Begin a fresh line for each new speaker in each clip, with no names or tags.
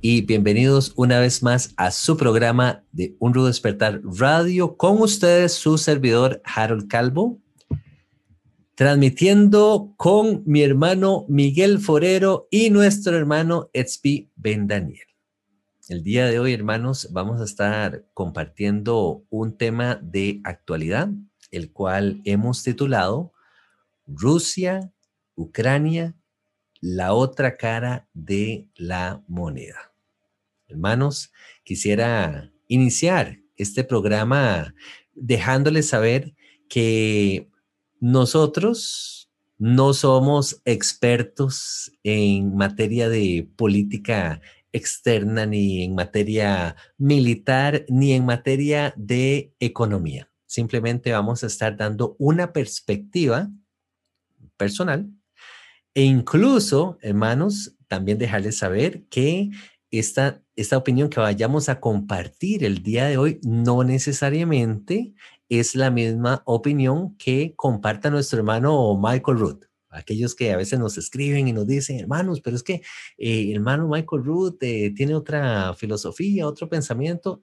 y bienvenidos una vez más a su programa de Un Rudo Despertar Radio con ustedes su servidor Harold Calvo, transmitiendo con mi hermano Miguel Forero y nuestro hermano Etzpi Ben Daniel. El día de hoy, hermanos, vamos a estar compartiendo un tema de actualidad, el cual hemos titulado Rusia, Ucrania, la otra cara de la moneda. Hermanos, quisiera iniciar este programa dejándoles saber que nosotros no somos expertos en materia de política externa, ni en materia militar, ni en materia de economía. Simplemente vamos a estar dando una perspectiva personal e incluso, hermanos, también dejarles saber que esta, esta opinión que vayamos a compartir el día de hoy no necesariamente es la misma opinión que comparta nuestro hermano Michael Root aquellos que a veces nos escriben y nos dicen, hermanos, pero es que eh, hermano Michael Root eh, tiene otra filosofía, otro pensamiento,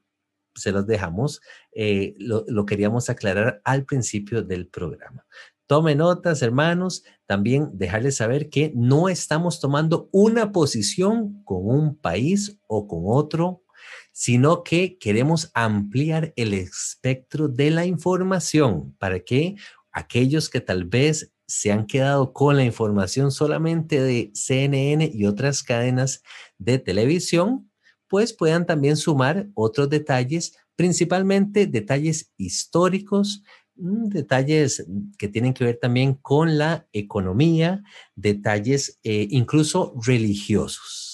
se los dejamos, eh, lo, lo, queríamos aclarar al principio del programa. Tome notas, hermanos, también dejarles saber que no estamos tomando una posición con un país o con otro, sino que queremos ampliar el espectro de la información. Para que aquellos que tal vez se han quedado con la información solamente de CNN y otras cadenas de televisión, pues puedan también sumar otros detalles, principalmente detalles históricos, detalles que tienen que ver también con la economía, detalles eh, incluso religiosos.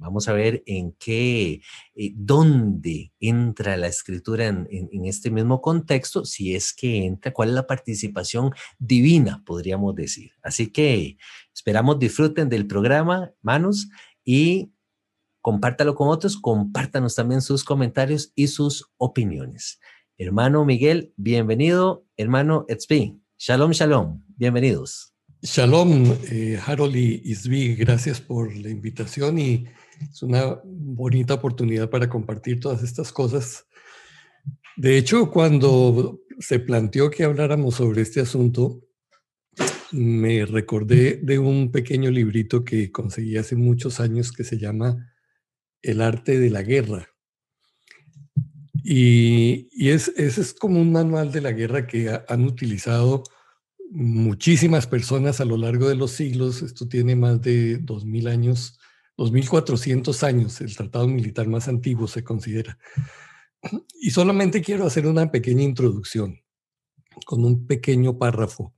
Vamos a ver en qué, eh, dónde entra la escritura en, este mismo contexto, si es que entra, cuál es la participación divina, podríamos decir. Así que esperamos disfruten del programa, manos, y compártalo con otros, compártanos también sus comentarios y sus opiniones. Hermano Miguel, bienvenido. Hermano Etzpi, shalom, shalom, bienvenidos.
Shalom, eh, Harold y Isbi, gracias por la invitación y es una bonita oportunidad para compartir todas estas cosas. De hecho, cuando se planteó que habláramos sobre este asunto, me recordé de un pequeño librito que conseguí hace muchos años que se llama El arte de la guerra. Y, es, ese es como un manual de la guerra que han utilizado muchísimas personas a lo largo de los siglos. Esto tiene más de 2.000 años 2.400 años, el tratado militar más antiguo se considera. Y solamente quiero hacer una pequeña introducción con un pequeño párrafo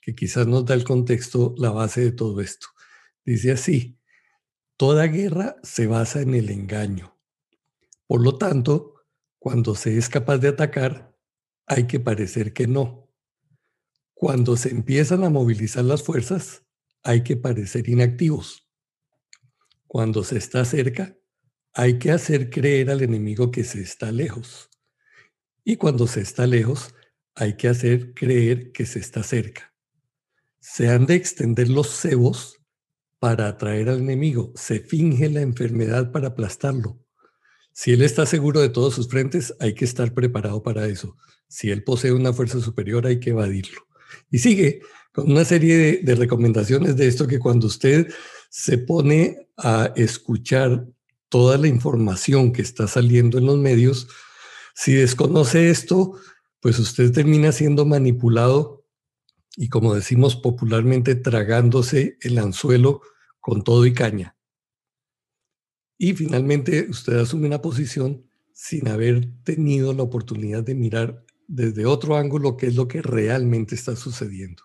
que quizás nos da el contexto, la base de todo esto. Dice así, toda guerra se basa en el engaño. Por lo tanto, cuando se es capaz de atacar, hay que parecer que no. Cuando se empiezan a movilizar las fuerzas, hay que parecer inactivos. Cuando se está cerca, hay que hacer creer al enemigo que se está lejos. Y cuando se está lejos, hay que hacer creer que se está cerca. Se han de extender los cebos para atraer al enemigo. Se finge la enfermedad para aplastarlo. Si él está seguro de todos sus frentes, hay que estar preparado para eso. Si él posee una fuerza superior, hay que evadirlo. Y sigue con una serie de, recomendaciones de esto que cuando usted se pone a escuchar toda la información que está saliendo en los medios, si desconoce esto, pues usted termina siendo manipulado y como decimos popularmente, tragándose el anzuelo con todo y caña. Y finalmente usted asume una posición sin haber tenido la oportunidad de mirar desde otro ángulo qué es lo que realmente está sucediendo.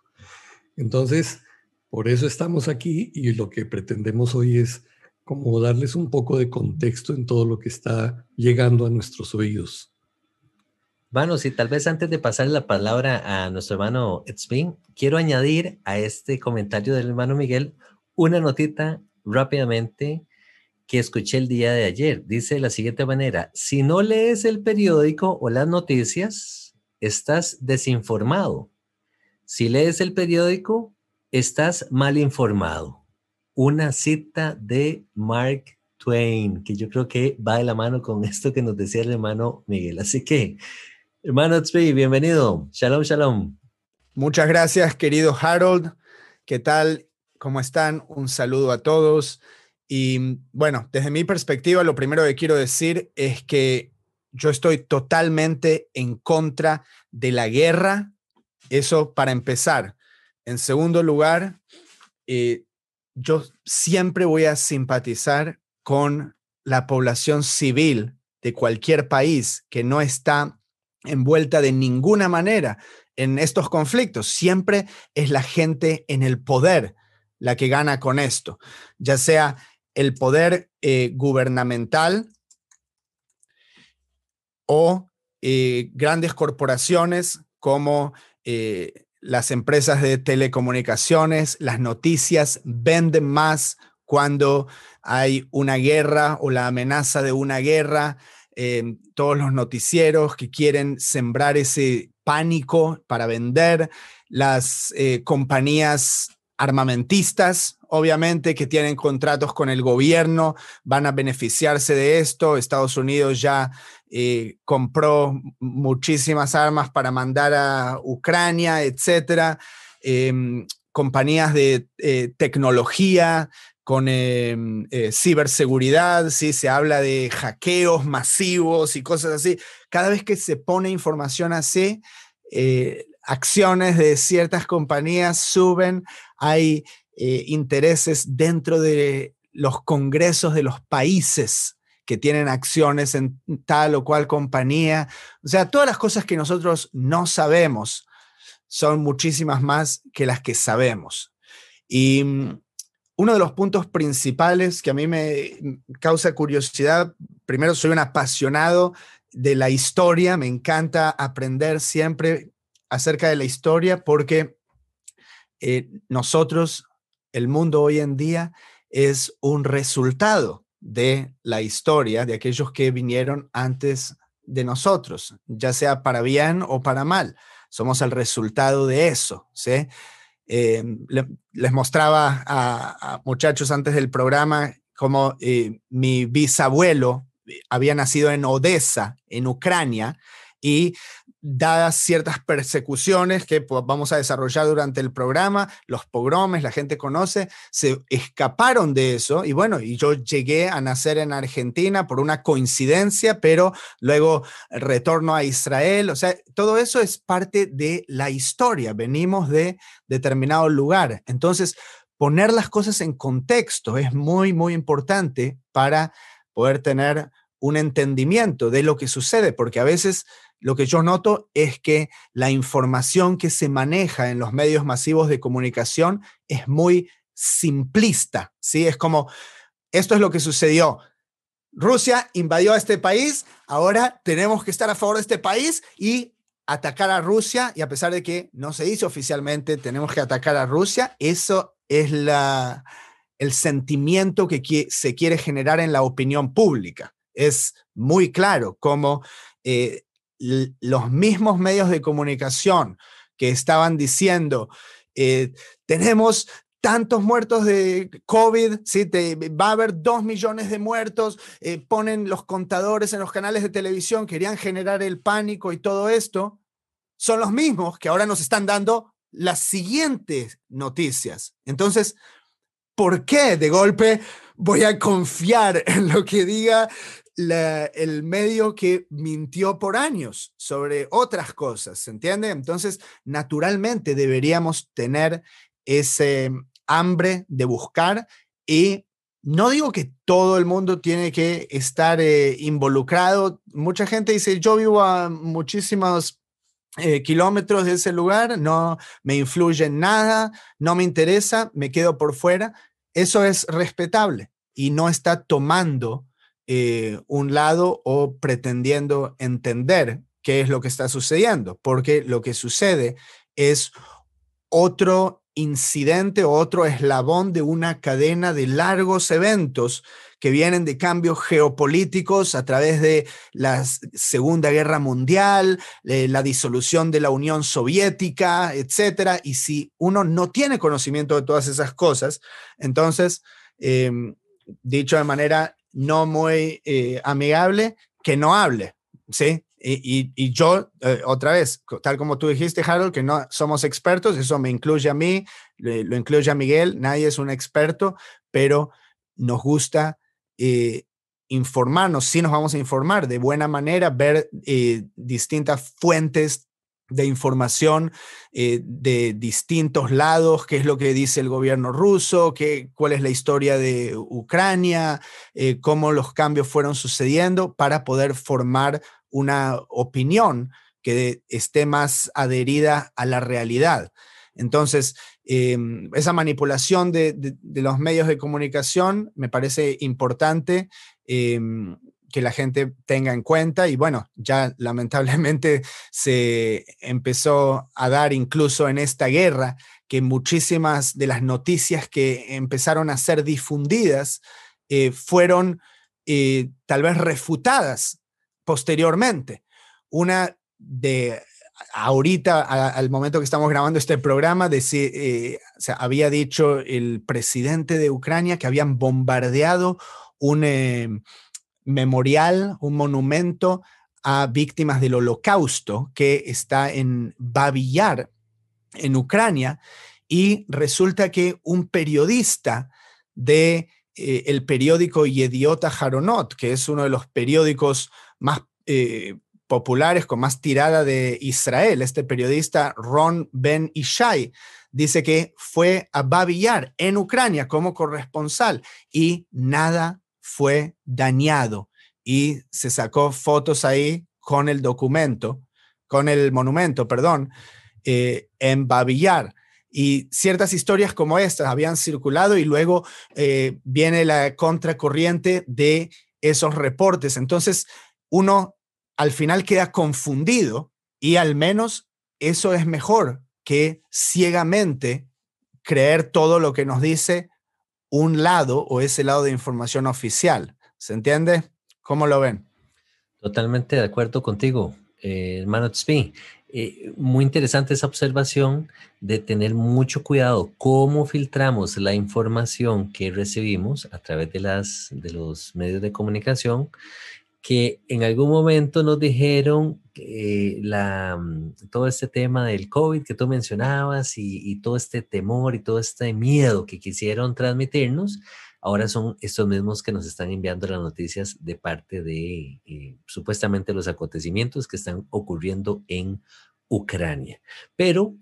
Entonces, por eso estamos aquí y lo que pretendemos hoy es como darles un poco de contexto en todo lo que está llegando a nuestros oídos.
Bueno, sí, tal vez antes de pasar la palabra a nuestro hermano Etzbin, quiero añadir a este comentario del hermano Miguel una notita rápidamente que escuché el día de ayer. Dice de la siguiente manera, si no lees el periódico o las noticias, estás desinformado. Si lees el periódico, estás mal informado. Una cita de Mark Twain, que yo creo que va de la mano con esto que nos decía el hermano Miguel. Así que, hermano Tzvi, bienvenido. Shalom, shalom.
Muchas gracias, querido Harold. ¿Qué tal? ¿Cómo están? Un saludo a todos. Y bueno, desde mi perspectiva, lo primero que quiero decir es que yo estoy totalmente en contra de la guerra eso para empezar. En segundo lugar, eh, yo siempre voy a simpatizar con la población civil de cualquier país que no está envuelta de ninguna manera en estos conflictos. Siempre es la gente en el poder la que gana con esto, ya sea el poder eh, gubernamental o eh, grandes corporaciones como eh, las empresas de telecomunicaciones, las noticias venden más cuando hay una guerra o la amenaza de una guerra. Todos los noticieros que quieren sembrar ese pánico para vender, las compañías armamentistas, obviamente, que tienen contratos con el gobierno, van a beneficiarse de esto. Estados Unidos ya eh, compró muchísimas armas para mandar a Ucrania, etcétera. Em, compañías de eh, tecnología con em, eh, ciberseguridad, ¿sí? se habla de hackeos masivos y cosas así. Cada vez que se pone información así, acciones de ciertas compañías suben, hay intereses dentro de los congresos de los países que tienen acciones en tal o cual compañía. O sea, todas las cosas que nosotros no sabemos son muchísimas más que las que sabemos. Y mm, uno de los puntos principales que a mí me causa curiosidad, primero soy un apasionado de la historia, me encanta aprender siempre acerca de la historia porque eh, nosotros, el mundo hoy en día, es un resultado de la historia de aquellos que vinieron antes de nosotros, ya sea para bien o para mal. Somos el resultado de eso, ¿sí? Eh, les mostraba a, muchachos antes del programa cómo eh, mi bisabuelo había nacido en Odessa, en Ucrania, y dadas ciertas persecuciones que vamos a desarrollar durante el programa, los pogromes, la gente conoce, se escaparon de eso y bueno, y yo llegué a nacer en Argentina por una coincidencia, pero luego retorno a Israel, o sea, todo eso es parte de la historia, venimos de determinado lugar. Entonces, poner las cosas en contexto es muy, muy importante para poder tener un entendimiento de lo que sucede, porque a veces lo que yo noto es que la información que se maneja en los medios masivos de comunicación es muy simplista, ¿sí? Es como, esto es lo que sucedió. Rusia invadió a este país, ahora tenemos que estar a favor de este país y atacar a Rusia, y a pesar de que no se dice oficialmente, tenemos que atacar a Rusia, eso es la, el sentimiento que se quiere generar en la opinión pública. Es muy claro cómo eh, los mismos medios de comunicación que estaban diciendo, eh, tenemos tantos muertos de COVID, ¿sí? va a haber dos millones de muertos, eh, ponen los contadores en los canales de televisión, querían generar el pánico y todo esto, son los mismos que ahora nos están dando las siguientes noticias. Entonces, ¿por qué de golpe voy a confiar en lo que diga el medio que mintió por años sobre otras cosas, ¿se entiende? Entonces, naturalmente deberíamos tener ese hambre de buscar y no digo que todo el mundo tiene que estar eh, involucrado. Mucha gente dice, yo vivo a muchísimos eh, kilómetros de ese lugar, no me influye en nada, no me interesa, me quedo por fuera. Eso es respetable y no está tomando eh, un lado o pretendiendo entender qué es lo que está sucediendo, porque lo que sucede es otro incidente, otro eslabón de una cadena de largos eventos que vienen de cambios geopolíticos a través de la Segunda Guerra Mundial, eh, la disolución de la Unión Soviética, etcétera. Y si uno no tiene conocimiento de todas esas cosas, entonces, em, dicho de manera no muy eh, amigable, que no hable, ¿sí? Y, yo, eh, otra vez, tal como tú dijiste, Harold, que no somos expertos, eso me incluye a mí, lo incluye a Miguel, nadie es un experto, pero nos gusta eh, informarnos, sí nos vamos a informar de buena manera, ver distintas fuentes de información de distintos lados, qué es lo que dice el gobierno ruso, qué, cuál es la historia de Ucrania, cómo los cambios fueron sucediendo para poder formar una opinión que esté más adherida a la realidad. Entonces, em, esa manipulación de, los medios de comunicación me parece importante que la gente tenga en cuenta y bueno, ya lamentablemente se empezó a dar incluso en esta guerra que muchísimas de las noticias que empezaron a ser difundidas eh, fueron eh, tal vez refutadas posteriormente. Una de ahorita, al momento que estamos grabando este programa, de, eh, había dicho el presidente de Ucrania que habían bombardeado un memorial, un monumento a víctimas del holocausto que está en Babillar, en Ucrania, y resulta que un periodista de eh, el periódico Yediota Haronot, que es uno de los periódicos más eh, populares con más tirada de Israel. Este periodista Ron Ben Ishai dice que fue a Babillar en Ucrania como corresponsal y nada fue dañado. Y se sacó fotos ahí con el documento, con el monumento, perdón, eh, en Babillar. Y ciertas historias como estas habían circulado y luego eh, viene la contracorriente de esos reportes. Entonces, uno al final queda confundido y al menos eso es mejor que ciegamente creer todo lo que nos dice un lado o ese lado de información oficial. ¿Se entiende? ¿Cómo lo ven?
Totalmente de acuerdo contigo, eh, hermano Tzpi. Eh, muy interesante esa observación de tener mucho cuidado cómo filtramos la información que recibimos a través de, las, de los medios de comunicación que en algún momento nos dijeron que la, mm, todo este tema del COVID que tú mencionabas y, todo este temor y todo este miedo que quisieron transmitirnos, ahora son estos mismos que nos están enviando las noticias de parte de eh, supuestamente los acontecimientos que están ocurriendo en Ucrania. Pero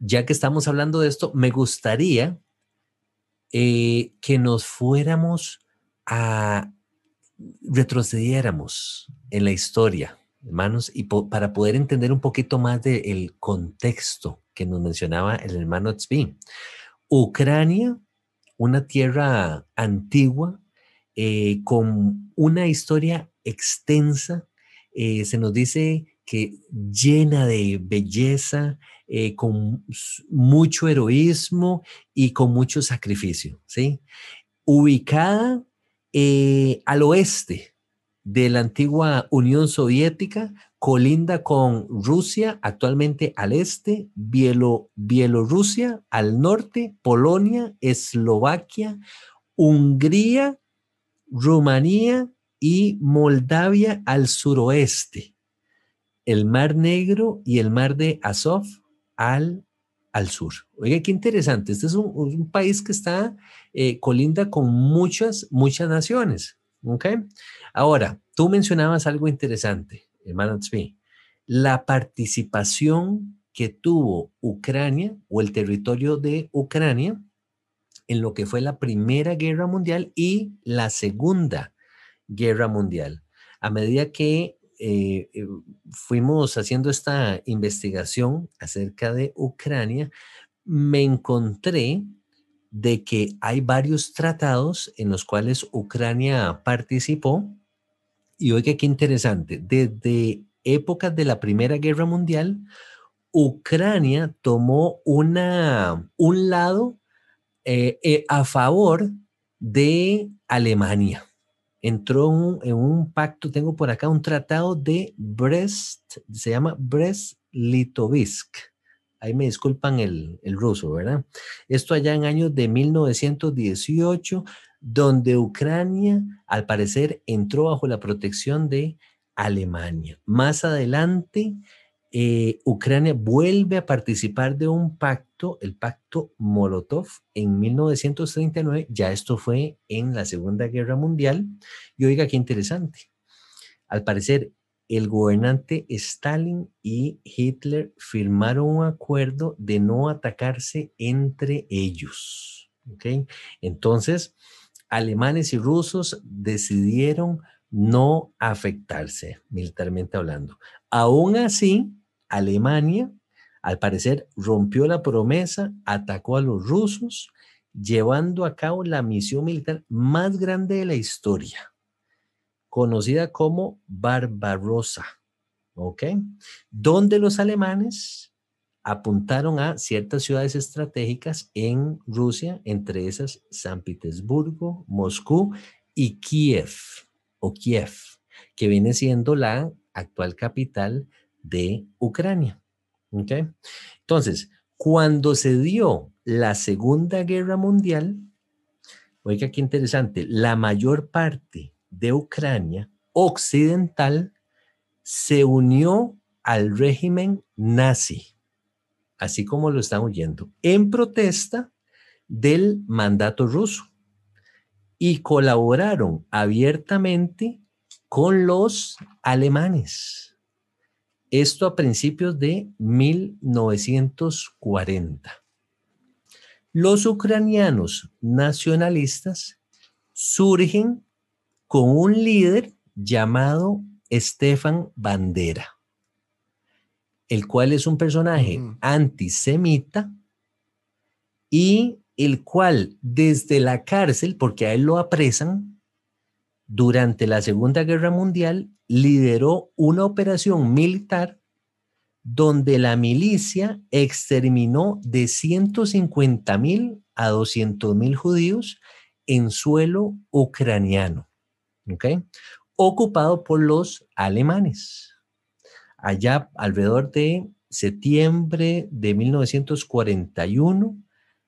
ya que estamos hablando de esto, me gustaría eh, que nos fuéramos a retrocediéramos en la historia, hermanos, y para poder entender un poquito más del contexto que nos mencionaba el hermano Tzvi. Ucrania, una tierra antigua, eh, con una historia extensa, eh, se nos dice que llena de belleza, eh, con mucho heroísmo y con mucho sacrificio, ¿sí? Ubicada eh, al oeste de la antigua Unión Soviética, colinda con Rusia, actualmente al este, Bielorrusia al norte, Polonia, Eslovaquia, Hungría, Rumanía y Moldavia al suroeste, el Mar Negro y el Mar de Azov al al sur. Oiga, qué interesante. Este es un, país que está eh, colinda con muchas, muchas naciones. ¿Ok? Ahora, tú mencionabas algo interesante, hermano Tzvi. La participación que tuvo Ucrania o el territorio de Ucrania en lo que fue la Primera Guerra Mundial y la Segunda Guerra Mundial. A medida que eh, eh, fuimos haciendo esta investigación acerca de Ucrania, me encontré de que hay varios tratados en los cuales Ucrania participó. Y oiga, qué interesante, desde épocas de la Primera Guerra Mundial, Ucrania tomó una, un lado eh, a favor de Alemania. Entró en un pacto, tengo por acá un tratado de Brest, se llama Brest-Litovsk. Ahí me disculpan el, el ruso, ¿verdad? Esto allá en años de 1918, donde Ucrania, al parecer, entró bajo la protección de Alemania. Más adelante, eh, Ucrania vuelve a participar de un pacto, el pacto Molotov, en 1939. Ya esto fue en la Segunda Guerra Mundial. Y oiga, qué interesante. Al parecer, el gobernante Stalin y Hitler firmaron un acuerdo de no atacarse entre ellos. ¿ok? Entonces, alemanes y rusos decidieron no afectarse militarmente hablando. Aún así, Alemania, al parecer, rompió la promesa, atacó a los rusos, llevando a cabo la misión militar más grande de la historia, conocida como Barbarossa, ¿ok? Donde los alemanes apuntaron a ciertas ciudades estratégicas en Rusia, entre esas San Petersburgo, Moscú y Kiev, o Kiev, que viene siendo la actual capital de Ucrania. ¿Okay? Entonces, cuando se dio la Segunda Guerra Mundial, oiga qué interesante, la mayor parte de Ucrania occidental se unió al régimen nazi, así como lo están oyendo, en protesta del mandato ruso y colaboraron abiertamente con los alemanes. Esto a principios de 1940. Los ucranianos nacionalistas surgen con un líder llamado Stefan Bandera, el cual es un personaje antisemita y el cual desde la cárcel, porque a él lo apresan, durante la Segunda Guerra Mundial lideró una operación militar donde la milicia exterminó de 150 mil a 200 mil judíos en suelo ucraniano, ocupado por los alemanes. Allá alrededor de septiembre de 1941,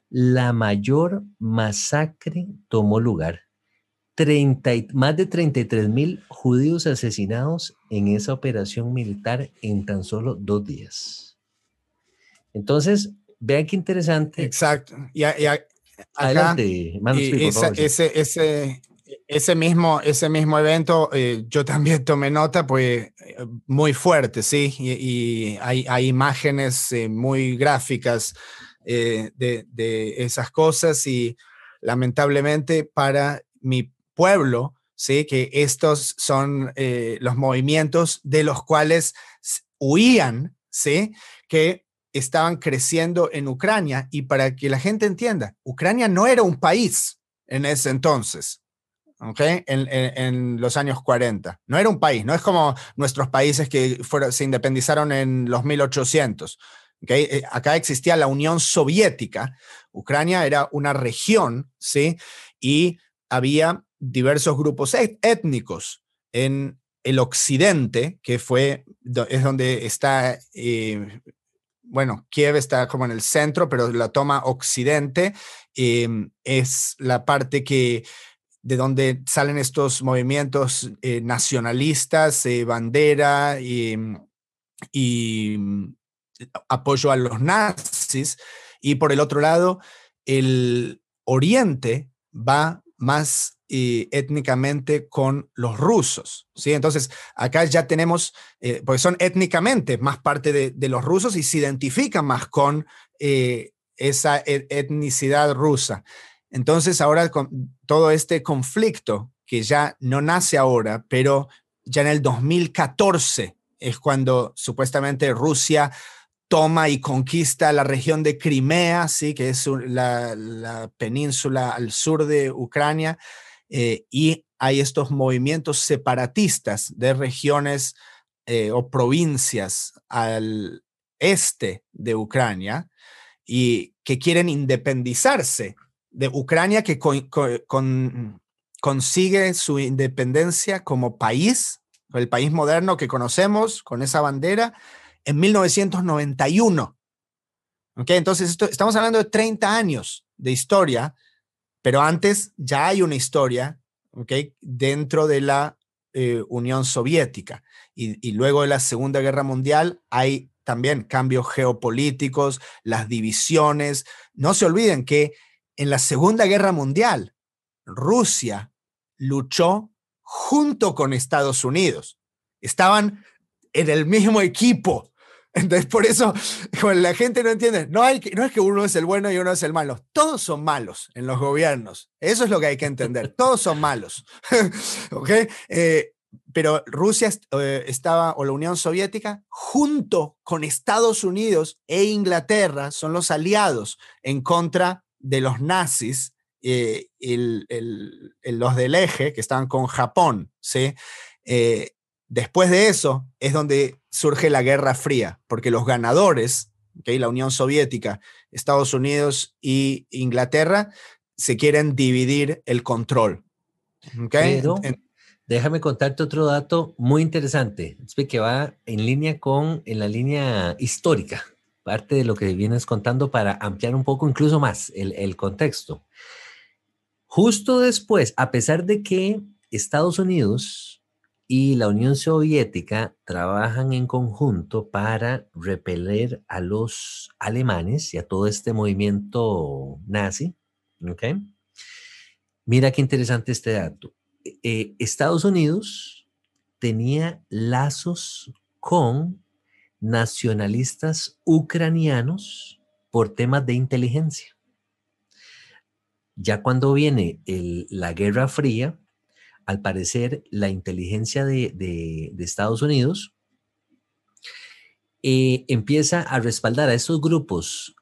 la mayor masacre tomó lugar 30, más de 33 mil judíos asesinados en esa operación militar en tan solo dos días. Entonces, vean qué interesante.
Exacto. Y, Adelante, ese, ese, ese, mismo, ese mismo evento, eh, yo también tomé nota, pues muy fuerte, sí, y, hay, hay, imágenes eh, muy gráficas eh, de, de, esas cosas y lamentablemente para mi pueblo, ¿sí? que estos son eh, los movimientos de los cuales huían, ¿sí? que estaban creciendo en Ucrania. Y para que la gente entienda, Ucrania no era un país en ese entonces. ¿okay? En, los años 40. No era un país, no es como nuestros países que fueron, se independizaron en los 1800. ¿okay? Eh, acá existía la Unión Soviética, Ucrania era una región, ¿sí? Y había diversos grupos étnicos en el occidente, que fue, es donde está, eh, bueno, Kiev está como en el centro, pero la toma occidente em, es la parte que de donde salen estos movimientos eh, nacionalistas, eh, bandera y, y apoyo a los nazis. Y por el otro lado, el oriente va más étnicamente con los rusos. ¿sí? Entonces, acá ya tenemos, eh, porque son étnicamente más parte de, los rusos y se identifican más con eh, esa e, etnicidad rusa. Entonces, ahora con todo este conflicto, que ya no nace ahora, pero ya en el 2014 es cuando supuestamente Rusia toma y conquista la región de Crimea, ¿sí? que es la península al sur de Ucrania, eh, y hay estos movimientos separatistas de regiones eh, o provincias al este de Ucrania y que quieren independizarse de Ucrania, que consigue su independencia como país, el país moderno que conocemos con esa bandera, en 1991. ¿Okay? Entonces, estamos hablando de 30 años de historia, pero antes ya hay una historia ¿okay? dentro de la eh, Unión Soviética. Y, y, luego de la Segunda Guerra Mundial hay también cambios geopolíticos, las divisiones. No se olviden que en la Segunda Guerra Mundial, Rusia luchó junto con Estados Unidos. Estaban en el mismo equipo. Entonces, por eso la gente no entiende, no, hay, no es que uno es el bueno y uno es el malo, todos son malos en los gobiernos. Eso es lo que hay que entender, todos son malos. ¿Ok? Eh, pero Rusia eh, estaba, o la Unión Soviética, junto con Estados Unidos e Inglaterra, son los aliados en contra de los nazis, eh, los del eje, que estaban con Japón. ¿sí? Después de eso es donde surge la Guerra Fría, porque los ganadores, la Unión Soviética, Estados Unidos y Inglaterra, se quieren dividir el control.
Pero, déjame contarte otro dato muy interesante, que va en línea con, en la línea histórica, parte de lo que vienes contando para ampliar un poco incluso más el, el contexto. Justo después, a pesar de que Estados Unidos y la Unión Soviética trabajan en conjunto para repeler a los alemanes y a todo este movimiento nazi. Mira qué interesante este dato. Eh, Estados Unidos tenía lazos con nacionalistas ucranianos por temas de inteligencia. Ya cuando viene la Guerra Fría, al parecer, la inteligencia de, Estados Unidos eh, empieza a respaldar a estos grupos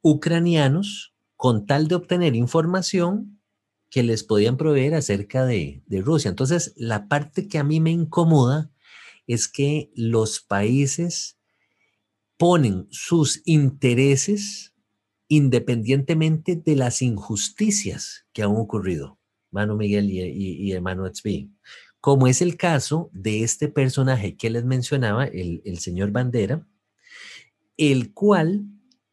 ucranianos con tal de obtener información que les podían proveer acerca de, de Rusia. Entonces, la parte que a mí me incomoda es que los países ponen sus intereses independientemente de las injusticias que han ocurrido. Manu Miguel y, y, hermano como es el caso de este personaje que les mencionaba, el, el señor Bandera, el cual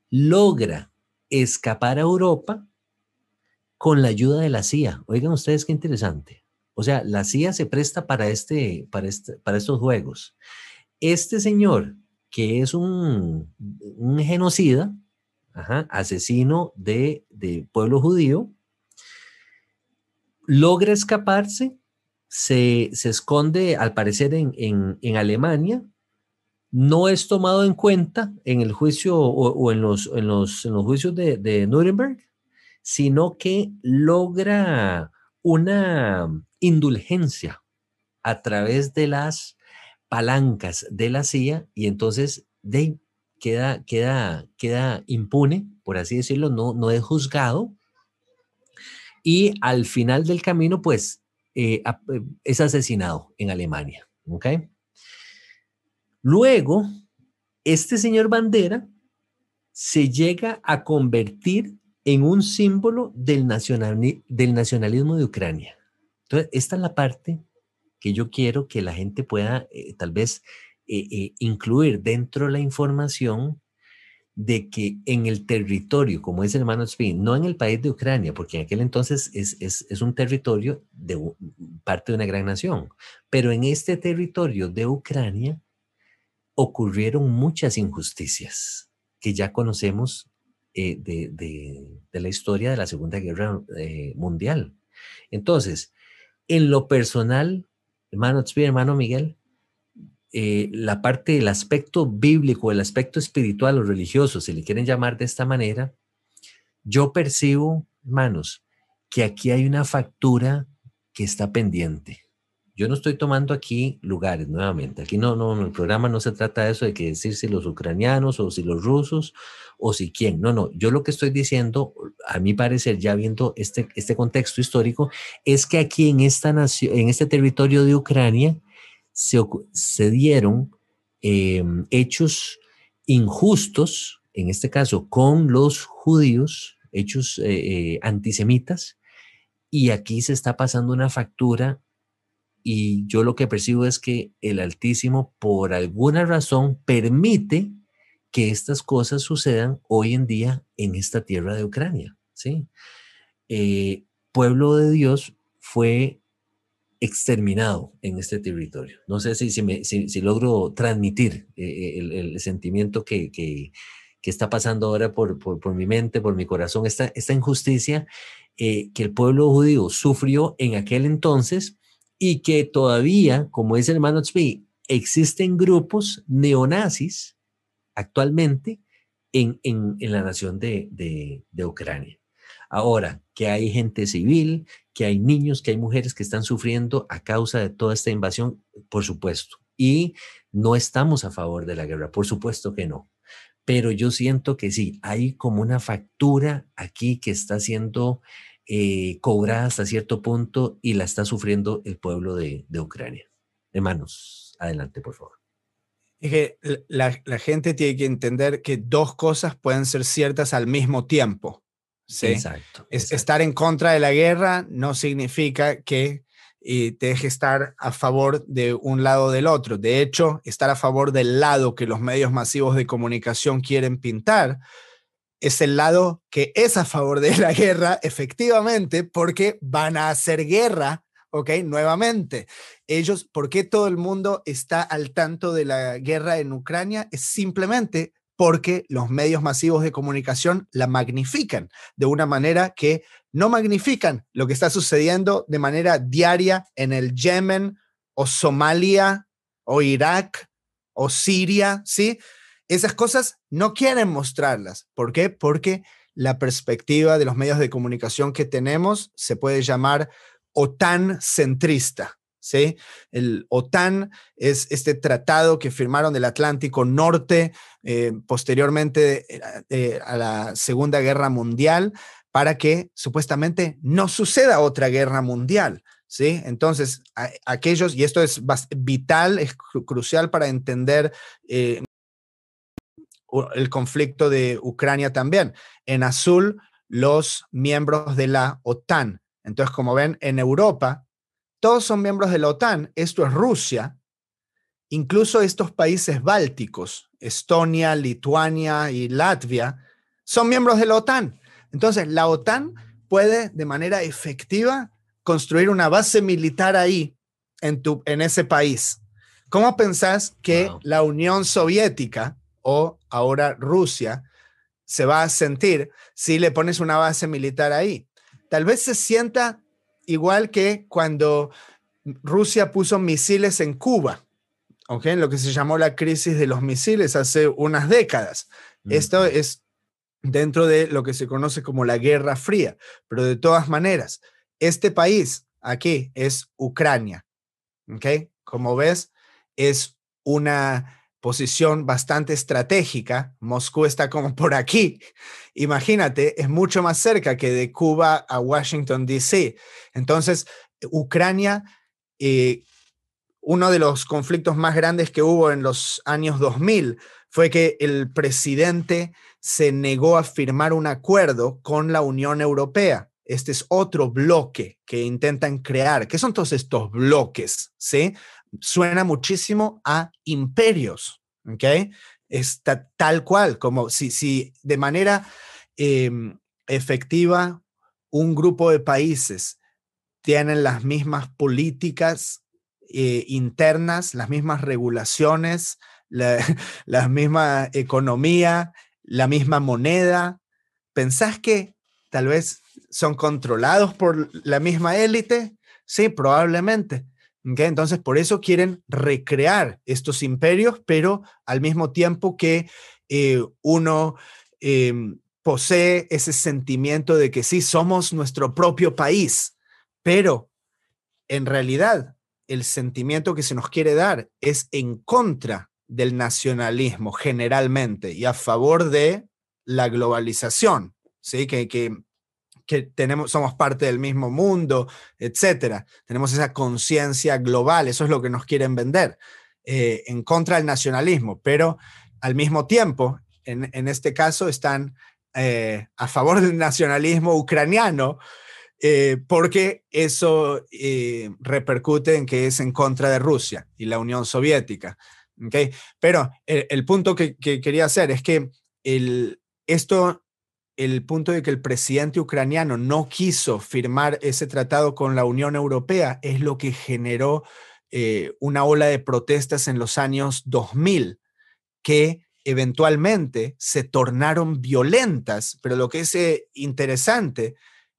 logra escapar a Europa con la ayuda de la CIA. Oigan ustedes qué interesante. O sea, la CIA se presta para, este, para, este, para estos juegos. Este señor, que es un, un genocida, asesino de, de, pueblo judío, logra escaparse, se, esconde al parecer en, Alemania, no es tomado en cuenta en el juicio o, en, los, en, los, juicios de, de Nuremberg, sino que logra una indulgencia a través de las palancas de la CIA y entonces de, queda, queda, queda impune, por así decirlo, no, no es juzgado y al final del camino, pues, eh, eh, es asesinado en Alemania. Luego, este señor Bandera se llega a convertir en un símbolo del, del nacionalismo de Ucrania. Entonces, esta es la parte que yo quiero que la gente pueda eh, tal vez incluir dentro de la información de que en el territorio, como es el hermano Spin, no en el país de Ucrania, porque en aquel entonces es, es, un territorio de parte de una gran nación, pero en este territorio de Ucrania ocurrieron muchas injusticias que ya conocemos eh, de, de, la historia de la Segunda Guerra eh, Mundial. Entonces, en lo personal, hermano Spin, hermano Miguel, eh, la parte del aspecto bíblico, el aspecto espiritual o religioso, si le quieren llamar de esta manera, yo percibo, hermanos, que aquí hay una factura que está pendiente. Yo no estoy tomando aquí lugares nuevamente. Aquí no, no, el programa no se trata de eso de que decir si los ucranianos o si los rusos o si quién. No, no. Yo lo que estoy diciendo, a mi parecer, ya viendo este, este contexto histórico, es que aquí en esta nación, en este territorio de Ucrania, se, dieron em, hechos injustos, en este caso con los judíos, hechos eh, eh, antisemitas, y aquí se está pasando una factura y yo lo que percibo es que el Altísimo, por alguna razón, permite que estas cosas sucedan hoy en día en esta tierra de Ucrania. ¿sí? Eh, pueblo de Dios fue exterminado en este territorio. No sé si, si, logro transmitir eh, el, sentimiento que, que, está pasando ahora por, por, mi mente, por mi corazón, esta, esta injusticia eh, que el pueblo judío sufrió en aquel entonces y que todavía, como dice el hermano Tzvi, existen grupos neonazis actualmente en, en, en la nación de, de, de Ucrania. Ahora, que hay gente civil, que hay niños, que hay mujeres que están sufriendo a causa de toda esta invasión, por supuesto. Y no estamos a favor de la guerra, por supuesto que no. Pero yo siento que sí, hay como una factura aquí que está siendo eh, cobrada hasta cierto punto y la está sufriendo el pueblo de, Ucrania. Hermanos, adelante, por favor.
Es que la, gente tiene que entender que dos cosas pueden ser ciertas al mismo tiempo. ¿Sí?
Exacto,
Estar en contra de la guerra no significa que te deje estar a favor de un lado o del otro. De hecho, estar a favor del lado que los medios masivos de comunicación quieren pintar es el lado que es a favor de la guerra, efectivamente, porque van a hacer guerra, ¿ok? Nuevamente. Ellos, ¿por qué todo el mundo está al tanto de la guerra en Ucrania? Es simplemente porque los medios masivos de comunicación la magnifican de una manera que no magnifican lo que está sucediendo de manera diaria en el Yemen o Somalia o Irak o Siria, ¿sí? Esas cosas no quieren mostrarlas. ¿Por qué? Porque la perspectiva de los medios de comunicación que tenemos se puede llamar OTAN centrista. El OTAN es este tratado que firmaron del Atlántico Norte eh, posteriormente eh, eh, a la Segunda Guerra Mundial para que supuestamente no suceda otra guerra mundial. ¿Sí? Entonces, aquellos, y esto es vital, es crucial para entender el conflicto de Ucrania también. En azul, los miembros de la OTAN. Entonces, como ven, en Europa, todos son miembros de la OTAN. Esto es Rusia. Incluso estos países bálticos, Estonia, Lituania y Latvia, son miembros de la OTAN. Entonces, la OTAN puede de manera efectiva construir una base militar ahí, en, tu, en ese país. ¿Cómo pensás que la Unión Soviética o ahora Rusia se va a sentir si le pones una base militar ahí. Tal vez se sienta igual que cuando Rusia puso misiles en Cuba, ¿ok? Lo que se llamó la crisis de los misiles hace unas décadas. Esto es dentro de lo que se conoce como la Guerra Fría, pero de todas maneras, este país aquí es Ucrania. Como ves, es una posición bastante estratégica. Moscú está como por aquí. Imagínate, es mucho más cerca que de Cuba a Washington, D.C. Entonces, Ucrania, eh, uno de los conflictos más grandes que hubo en los años 2000 fue que el presidente se negó a firmar un acuerdo con la Unión Europea. Este es otro bloque que intentan crear. ¿Qué son todos estos bloques? ¿Sí? Suena muchísimo a imperios, ¿ok? Está tal cual, como si, si de manera em, efectiva un grupo de países tienen las mismas políticas eh, internas, las mismas regulaciones, la, la misma economía, la misma moneda. ¿Pensás que tal vez son controlados por la misma élite? Sí, probablemente. Entonces, por eso quieren recrear estos imperios, pero al mismo tiempo que eh, uno em, posee ese sentimiento de que sí, somos nuestro propio país, pero en realidad el sentimiento que se nos quiere dar es en contra del nacionalismo generalmente y a favor de la globalización, ¿sí? que, que que tenemos, somos parte del mismo mundo, etcétera. Tenemos esa conciencia global, eso es lo que nos quieren vender, eh, en contra del nacionalismo, pero al mismo tiempo, en, este caso, están eh, a favor del nacionalismo ucraniano, eh, porque eso repercute en que es en contra de Rusia y la Unión Soviética. ¿okay? Pero el, punto que, que, quería hacer es que el, esto el punto de que el presidente ucraniano no quiso firmar ese tratado con la Unión Europea es lo que generó eh, una ola de protestas en los años 2000 que eventualmente se tornaron violentas, pero lo que es eh, interesante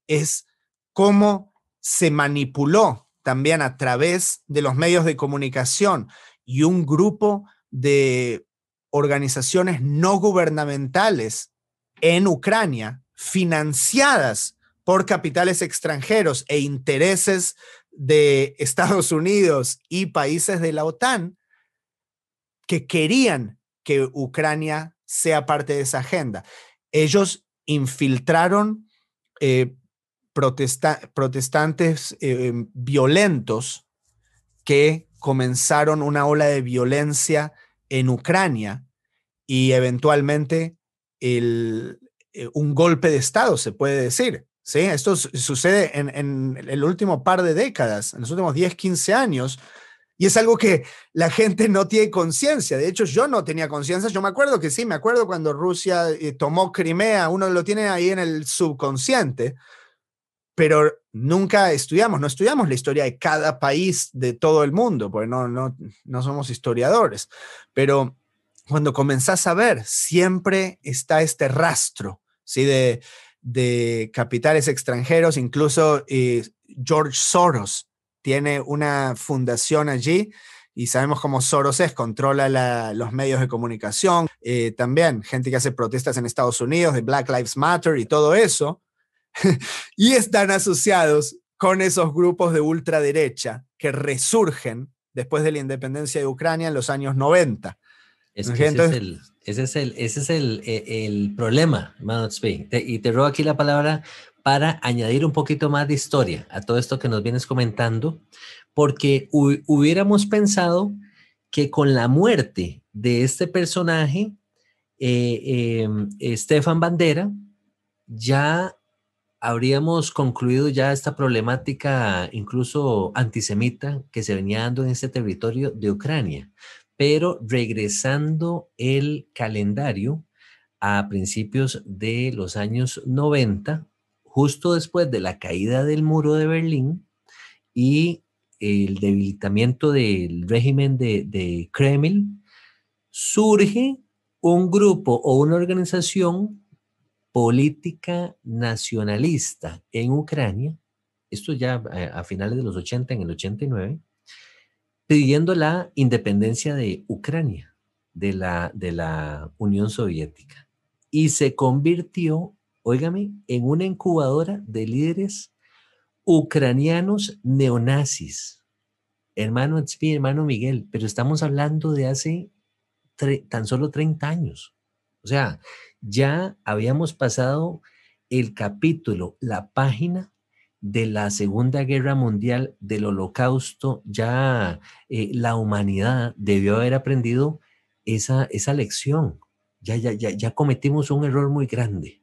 es cómo se manipuló también a través de los medios de comunicación y un grupo de organizaciones no gubernamentales en Ucrania, financiadas por capitales extranjeros e intereses de Estados Unidos y países de la OTAN, que querían que Ucrania sea parte de esa agenda. Ellos infiltraron eh, protestantes eh, violentos que comenzaron una ola de violencia en Ucrania y eventualmente eh, un golpe de Estado, se puede decir. ¿sí? Esto sucede en, el último par de décadas, en los últimos 10, 15 años, y es algo que la gente no tiene conciencia. De hecho, yo no tenía conciencia. Yo me acuerdo que sí, me acuerdo cuando Rusia eh, tomó Crimea, uno lo tiene ahí en el subconsciente, pero nunca estudiamos, no estudiamos la historia de cada país de todo el mundo, porque no, no, no somos historiadores. Pero cuando comenzás a ver, siempre está este rastro, ¿sí? De, capitales extranjeros, incluso eh, George Soros tiene una fundación allí y sabemos cómo Soros es, controla los medios de comunicación, eh, también gente que hace protestas en Estados Unidos de Black Lives Matter y todo eso, y están asociados con esos grupos de ultraderecha que resurgen después de la independencia de Ucrania en los años 90
ese, es el, ese es el, ese es el, e, el, problema, hermano y te robo aquí la palabra para añadir un poquito más de historia a todo esto que nos vienes comentando, porque hubiéramos pensado que con la muerte de este personaje, eh, em, Stefan Bandera, ya habríamos concluido ya esta problemática incluso antisemita que se venía dando en este territorio de Ucrania. Pero regresando el calendario a principios de los años 90, justo después de la caída del muro de Berlín y el debilitamiento del régimen de, Kremlin, surge un grupo o una organización política nacionalista en Ucrania, esto ya a, a finales de los 80, en el 89, pidiendo la independencia de Ucrania, de la, de la Unión Soviética. Y se convirtió, óigame, en una incubadora de líderes ucranianos neonazis. Hermano hermano Miguel, pero estamos hablando de hace tan solo 30 años. O sea, ya habíamos pasado el capítulo, la página de la Segunda Guerra Mundial, del Holocausto, ya eh, la humanidad debió haber aprendido esa, esa lección. Ya, ya, ya, ya cometimos un error muy grande.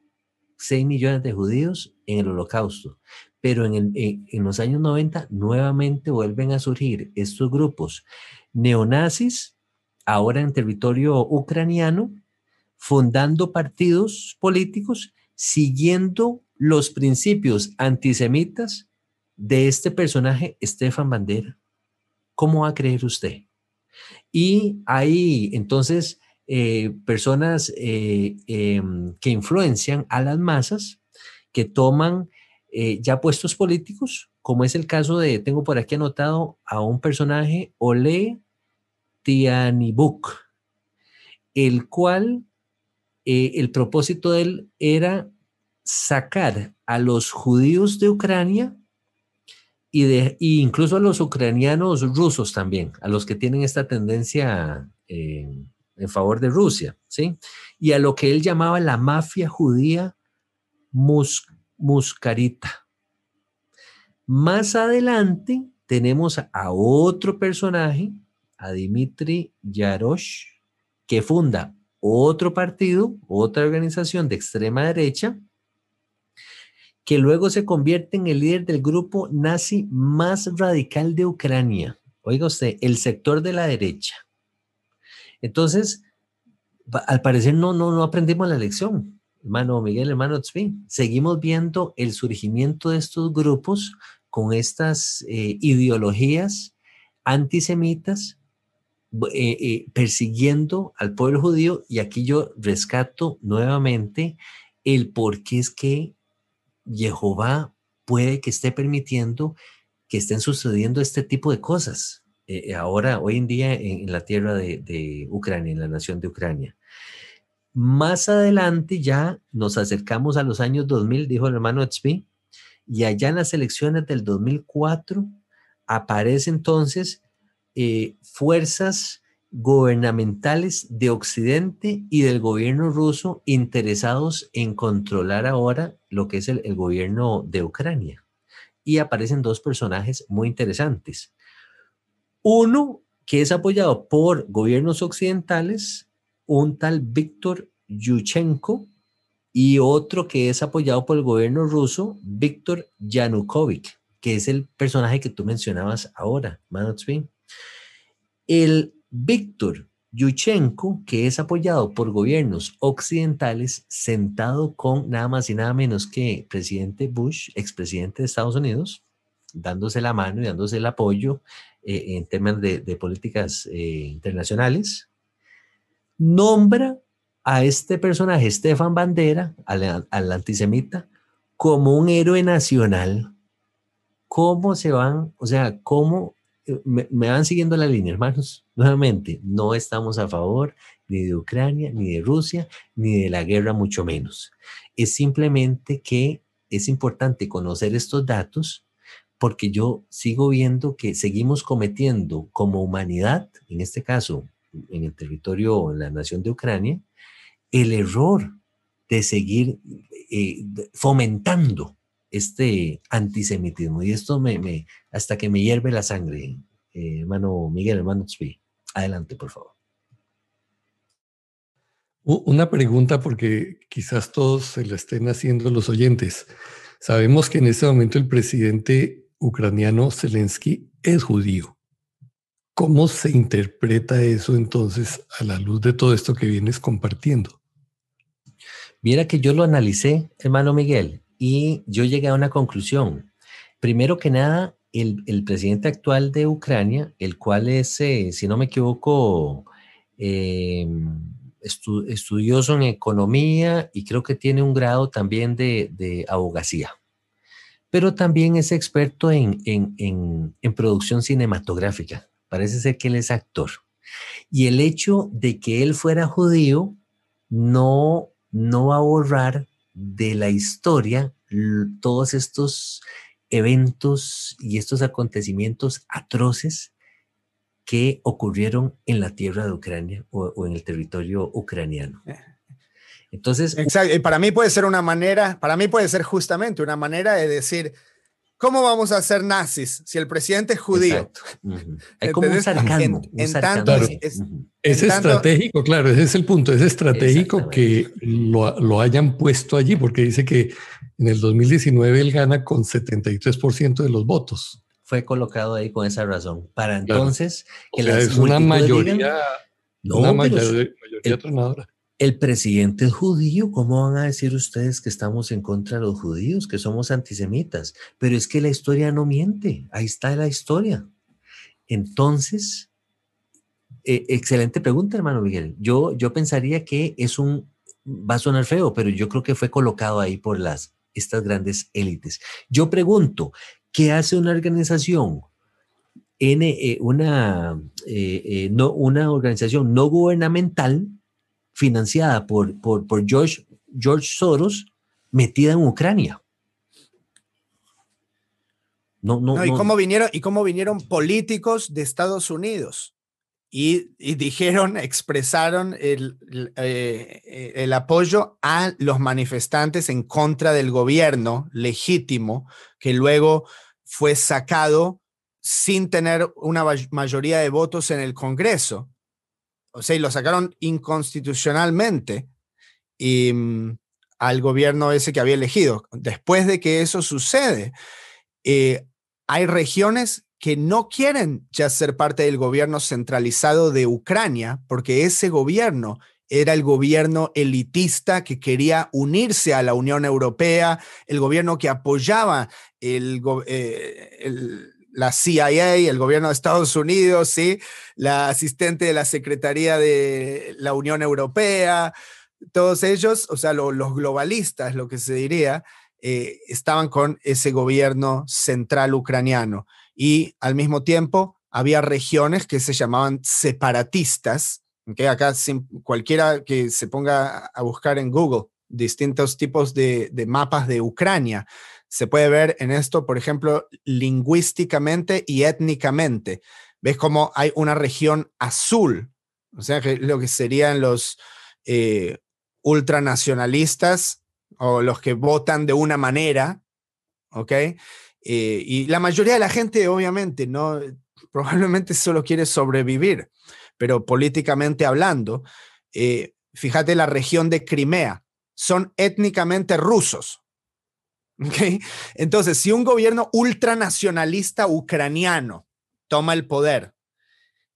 Seis millones de judíos en el Holocausto. Pero en, el, en los años 90 nuevamente vuelven a surgir estos grupos neonazis, ahora en territorio ucraniano, fundando partidos políticos, siguiendo los principios antisemitas de este personaje, Stefan Bandera. ¿Cómo va a creer usted? Y hay entonces eh, personas eh, em, que influencian a las masas, que toman eh, ya puestos políticos, como es el caso de, tengo por aquí anotado a un personaje, Ole Tianibuk, el cual el propósito de él era sacar a los judíos de Ucrania y de, incluso a los ucranianos rusos también, a los que tienen esta tendencia eh, en favor de Rusia, ¿sí? Y a lo que él llamaba la mafia judía Muscarita. Más adelante tenemos a otro personaje, a Dimitri Yarosh, que funda otro partido, otra organización de extrema derecha, que luego se convierte en el líder del grupo nazi más radical de Ucrania. Oiga usted, el sector de la derecha. Entonces, al parecer no, no, no aprendimos la lección, hermano Miguel, hermano Tzvi. Seguimos viendo el surgimiento de estos grupos con estas eh, ideologías antisemitas eh, eh, persiguiendo al pueblo judío y aquí yo rescato nuevamente el por qué es que Jehová puede que esté permitiendo que estén sucediendo este tipo de cosas ahora, hoy en día en, la tierra de, Ucrania, en la nación de Ucrania. Más adelante ya nos acercamos a los años 2000, dijo el hermano Tzvi, y allá en las elecciones del 2004 aparece entonces eh, fuerzas gubernamentales de Occidente y del gobierno ruso interesados en controlar ahora lo que es el, gobierno de Ucrania. Y aparecen dos personajes muy interesantes. Uno que es apoyado por gobiernos occidentales, un tal Víctor Yushchenko, y otro que es apoyado por el gobierno ruso, Víctor Yanukovych, que es el personaje que tú mencionabas ahora, Manotsvin. El Víctor Yushchenko, que es apoyado por gobiernos occidentales, sentado con nada más y nada menos que presidente Bush, expresidente de Estados Unidos, dándose la mano y dándose el apoyo eh, en temas de, políticas eh, internacionales, nombra a este personaje, Stefan Bandera, al, antisemita, como un héroe nacional. ¿Cómo se van? O sea, ¿cómo me, van siguiendo la línea, hermanos? Nuevamente, no estamos a favor ni de Ucrania, ni de Rusia, ni de la guerra, mucho menos. Es simplemente que es importante conocer estos datos porque yo sigo viendo que seguimos cometiendo como humanidad, en este caso, en el territorio, en la nación de Ucrania, el error de seguir eh, fomentando este antisemitismo. Y esto me, hasta que me hierve la sangre, eh, hermano Miguel, hermano Tzvi. Adelante, por favor.
Una pregunta porque quizás todos se la estén haciendo los oyentes. Sabemos que en este momento el presidente ucraniano Zelensky es judío. ¿Cómo se interpreta eso entonces a la luz de todo esto que vienes compartiendo?
Mira que yo lo analicé, hermano Miguel, y yo llegué a una conclusión. Primero que nada, el, presidente actual de Ucrania, el cual es, eh, si no me equivoco, em, estudioso en economía y creo que tiene un grado también de, abogacía, pero también es experto en, en producción cinematográfica. Parece ser que él es actor. Y el hecho de que él fuera judío no no va a borrar de la historia todos estos eventos y estos acontecimientos atroces que ocurrieron en la tierra de Ucrania o, en el territorio ucraniano. Eh. Entonces,
Exacto. para mí puede ser una manera, para mí puede ser justamente una manera de decir, ¿Cómo vamos a ser nazis si el presidente es judío?
Hay como un sarcasmo. En, tanto, es, estratégico, claro, ese es el punto. Es estratégico que lo, lo, hayan puesto allí, porque dice que en el 2019 él gana con 73% de los votos.
Fue colocado ahí con esa razón. Para entonces,
que es una mayoría, no, una mayoría,
mayoría el presidente es judío, ¿cómo van a decir ustedes que estamos en contra de los judíos, que somos antisemitas? Pero es que la historia no miente, ahí está la historia. Entonces, eh, excelente pregunta, hermano Miguel. Yo, yo pensaría que es un, va a sonar feo, pero yo creo que fue colocado ahí por las, estas grandes élites. Yo pregunto, ¿qué hace una organización? Eh, una, eh, no, una organización no gubernamental financiada por, por, por George, George Soros metida en Ucrania.
No, no, ¿y, Cómo vinieron, ¿Y cómo vinieron políticos de Estados Unidos y, dijeron, expresaron el, eh, el, apoyo a los manifestantes en contra del gobierno legítimo que luego fue sacado sin tener una mayoría de votos en el Congreso. O sea, y lo sacaron inconstitucionalmente y, mm, al gobierno ese que había elegido. Después de que eso sucede, eh, hay regiones que no quieren ya ser parte del gobierno centralizado de Ucrania, porque ese gobierno era el gobierno elitista que quería unirse a la Unión Europea, el gobierno que apoyaba el, eh, la CIA, el gobierno de Estados Unidos, ¿sí? la asistente de la Secretaría de la Unión Europea, todos ellos, o sea, los globalistas, lo que se diría, eh, estaban con ese gobierno central ucraniano. Y al mismo tiempo había regiones que se llamaban separatistas, que acá cualquiera que se ponga a buscar en Google distintos tipos de, mapas de Ucrania, se puede ver en esto, por ejemplo, lingüísticamente y étnicamente. Ves cómo hay una región azul, o sea, lo que serían los eh, ultranacionalistas o los que votan de una manera, ¿ok? Eh, y la mayoría de la gente, obviamente, no, probablemente solo quiere sobrevivir, pero políticamente hablando, eh, fíjate la región de Crimea, son étnicamente rusos. ¿okay? Entonces, si un gobierno ultranacionalista ucraniano toma el poder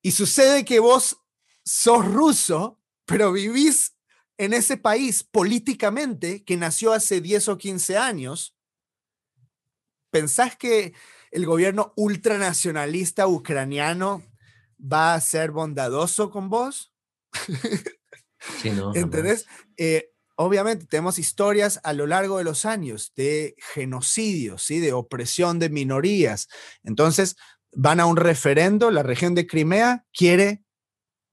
y sucede que vos sos ruso, pero vivís en ese país políticamente que nació hace 10 o 15 años, ¿pensás que el gobierno ultranacionalista ucraniano va a ser bondadoso con vos?
Sí, no,
¿Entendés? Eh, obviamente tenemos historias a lo largo de los años de genocidio, ¿sí? de opresión de minorías. Entonces, van a un referendo, la región de Crimea quiere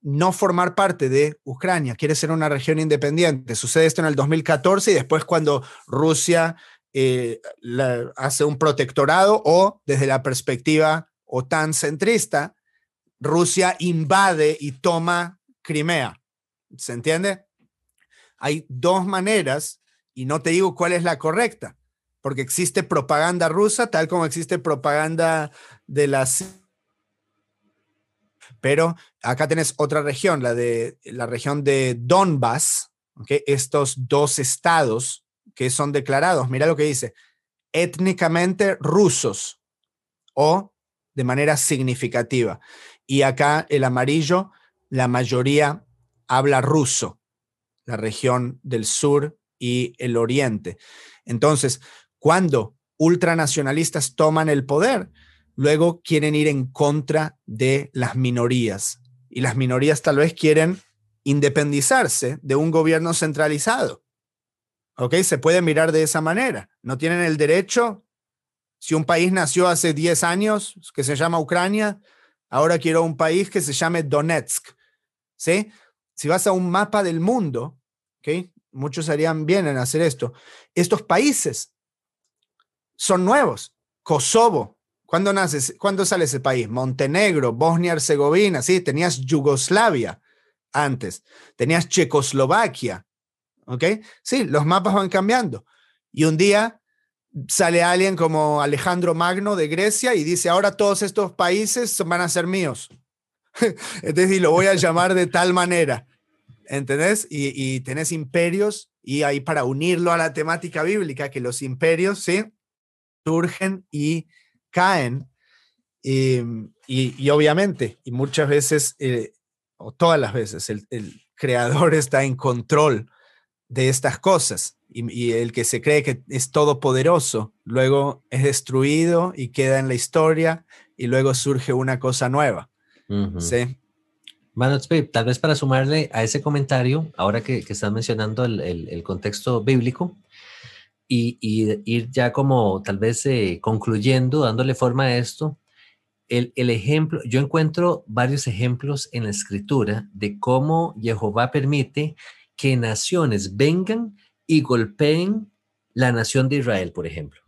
no formar parte de Ucrania, quiere ser una región independiente. Sucede esto en el 2014 y después cuando Rusia eh, hace un protectorado o desde la perspectiva OTAN centrista, Rusia invade y toma Crimea. ¿Se entiende? Hay dos maneras y no te digo cuál es la correcta, porque existe propaganda rusa tal como existe propaganda de las pero acá tenés otra región, la de la región de Donbass, estos dos estados que son declarados, mira lo que dice, étnicamente rusos o de manera significativa. Y acá el amarillo, la mayoría habla ruso, la región del sur y el oriente. Entonces, cuando ultranacionalistas toman el poder, luego quieren ir en contra de las minorías. Y las minorías tal vez quieren independizarse de un gobierno centralizado. ¿Ok? Se puede mirar de esa manera. No tienen el derecho, si un país nació hace 10 años, que se llama Ucrania, ahora quiero un país que se llame Donetsk. ¿Sí? Si vas a un mapa del mundo, ¿ok? Muchos harían bien en hacer esto. Estos países son nuevos. Kosovo, ¿Cuándo, ¿Cuándo sale ese país? Montenegro, Bosnia-Herzegovina, sí, tenías Yugoslavia antes, tenías Checoslovaquia, ¿ok? Sí, los mapas van cambiando. Y un día sale alguien como Alejandro Magno de Grecia y dice, ahora todos estos países van a ser míos. Entonces, lo voy a llamar de tal manera, ¿entendés? Y, y tenés imperios y ahí para unirlo a la temática bíblica, que los imperios, ¿sí? Surgen y caen em, y, obviamente, y muchas veces, eh, o todas las veces, el, creador está en control de estas cosas y, el que se cree que es todopoderoso, luego es destruido y queda en la historia y luego surge una cosa nueva. ¿sí?
Tal vez para sumarle a ese comentario, ahora que, que estás mencionando el, contexto bíblico, y, ir ya como tal vez eh, concluyendo, dándole forma a esto, el, el, ejemplo, yo encuentro varios ejemplos en la escritura de cómo Jehová permite que naciones vengan y golpeen la nación de Israel, por ejemplo,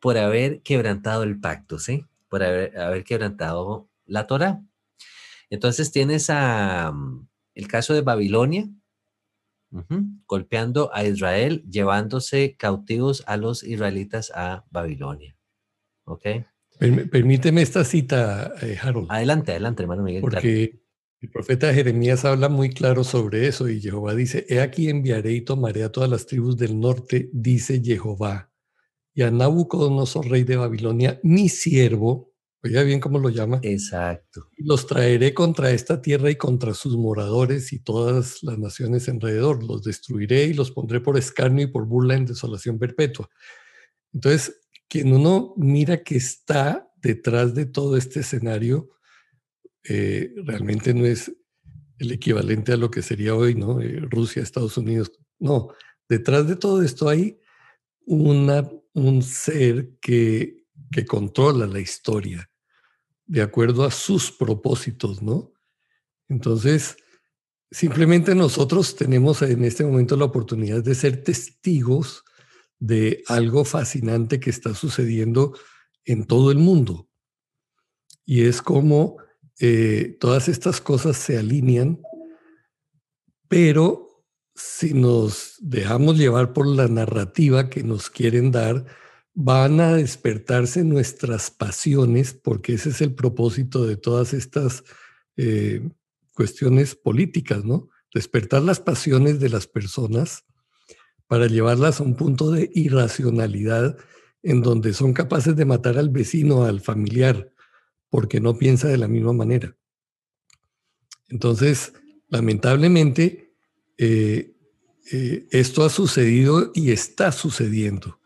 por haber quebrantado el pacto, ¿sí? Por haber, haber quebrantado la Torah. Entonces tienes a, mm, el caso de Babilonia, golpeando a Israel, llevándose cautivos a los israelitas a Babilonia. ¿Ok?
Permíteme esta cita, eh, Harold.
Adelante, adelante, hermano Miguel.
Porque el profeta Jeremías habla muy claro sobre eso y Jehová dice, he aquí enviaré y tomaré a todas las tribus del norte, dice Jehová, y a Nabucodonosor, rey de Babilonia, mi siervo, oiga bien cómo lo llama.
Exacto.
Los traeré contra esta tierra y contra sus moradores y todas las naciones alrededor. Los destruiré y los pondré por escarnio y por burla en desolación perpetua. Entonces, quien uno mira que está detrás de todo este escenario, eh, realmente no es el equivalente a lo que sería hoy, ¿no? Eh, Rusia, Estados Unidos. No, detrás de todo esto hay una, un ser que, que controla la historia de acuerdo a sus propósitos, ¿no? Entonces, simplemente nosotros tenemos en este momento la oportunidad de ser testigos de algo fascinante que está sucediendo en todo el mundo. Y es como eh, todas estas cosas se alinean, pero si nos dejamos llevar por la narrativa que nos quieren dar, van a despertarse nuestras pasiones, porque ese es el propósito de todas estas eh, cuestiones políticas, ¿no? Despertar las pasiones de las personas para llevarlas a un punto de irracionalidad en donde son capaces de matar al vecino, al familiar, porque no piensa de la misma manera. Entonces, lamentablemente, eh, eh, esto ha sucedido y está sucediendo.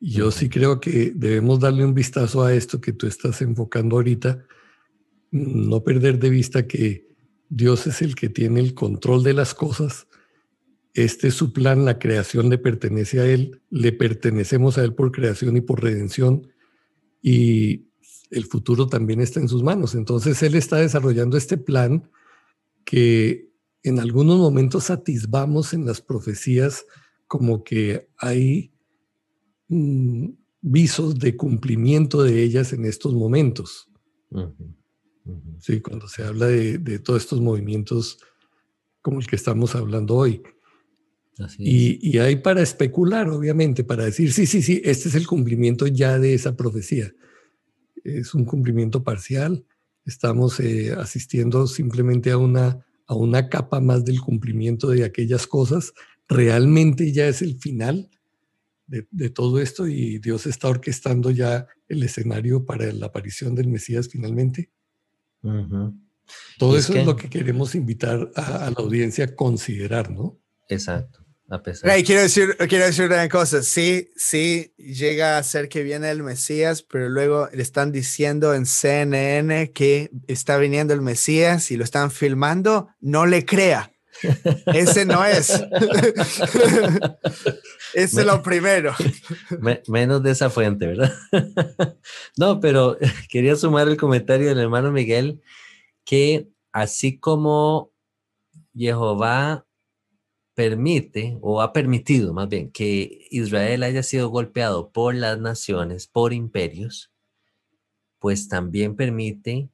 Yo sí creo que debemos darle un vistazo a esto que tú estás enfocando ahorita, no perder de vista que Dios es el que tiene el control de las cosas. Este es su plan, la creación le pertenece a Él, le pertenecemos a Él por creación y por redención. Y el futuro también está en sus manos. Entonces Él está desarrollando este plan que en algunos momentos atisbamos en las profecías como que hay mm, visos de cumplimiento de ellas en estos momentos. Sí, cuando se habla de, de, todos estos movimientos como el que estamos hablando hoy. Y, y, hay para especular, obviamente, para decir, sí, sí, sí, este es el cumplimiento ya de esa profecía. Es un cumplimiento parcial, estamos eh, asistiendo simplemente a una, a una capa más del cumplimiento de aquellas cosas, realmente ya es el final de, todo esto y Dios está orquestando ya el escenario para la aparición del Mesías finalmente. Todo eso es, lo que queremos invitar a, a la audiencia a considerar, ¿no?
Exacto
quiero, decir, quiero decir una cosa, sí, sí, llega a ser que viene el Mesías, pero luego le están diciendo en CNN que está viniendo el Mesías y lo están filmando, no le crea. Ese no es. Ese es lo primero.
menos de esa fuente, ¿verdad? no, pero quería sumar el comentario del hermano Miguel que así como Jehová permite o ha permitido más bien que Israel haya sido golpeado por las naciones, por imperios, pues también permite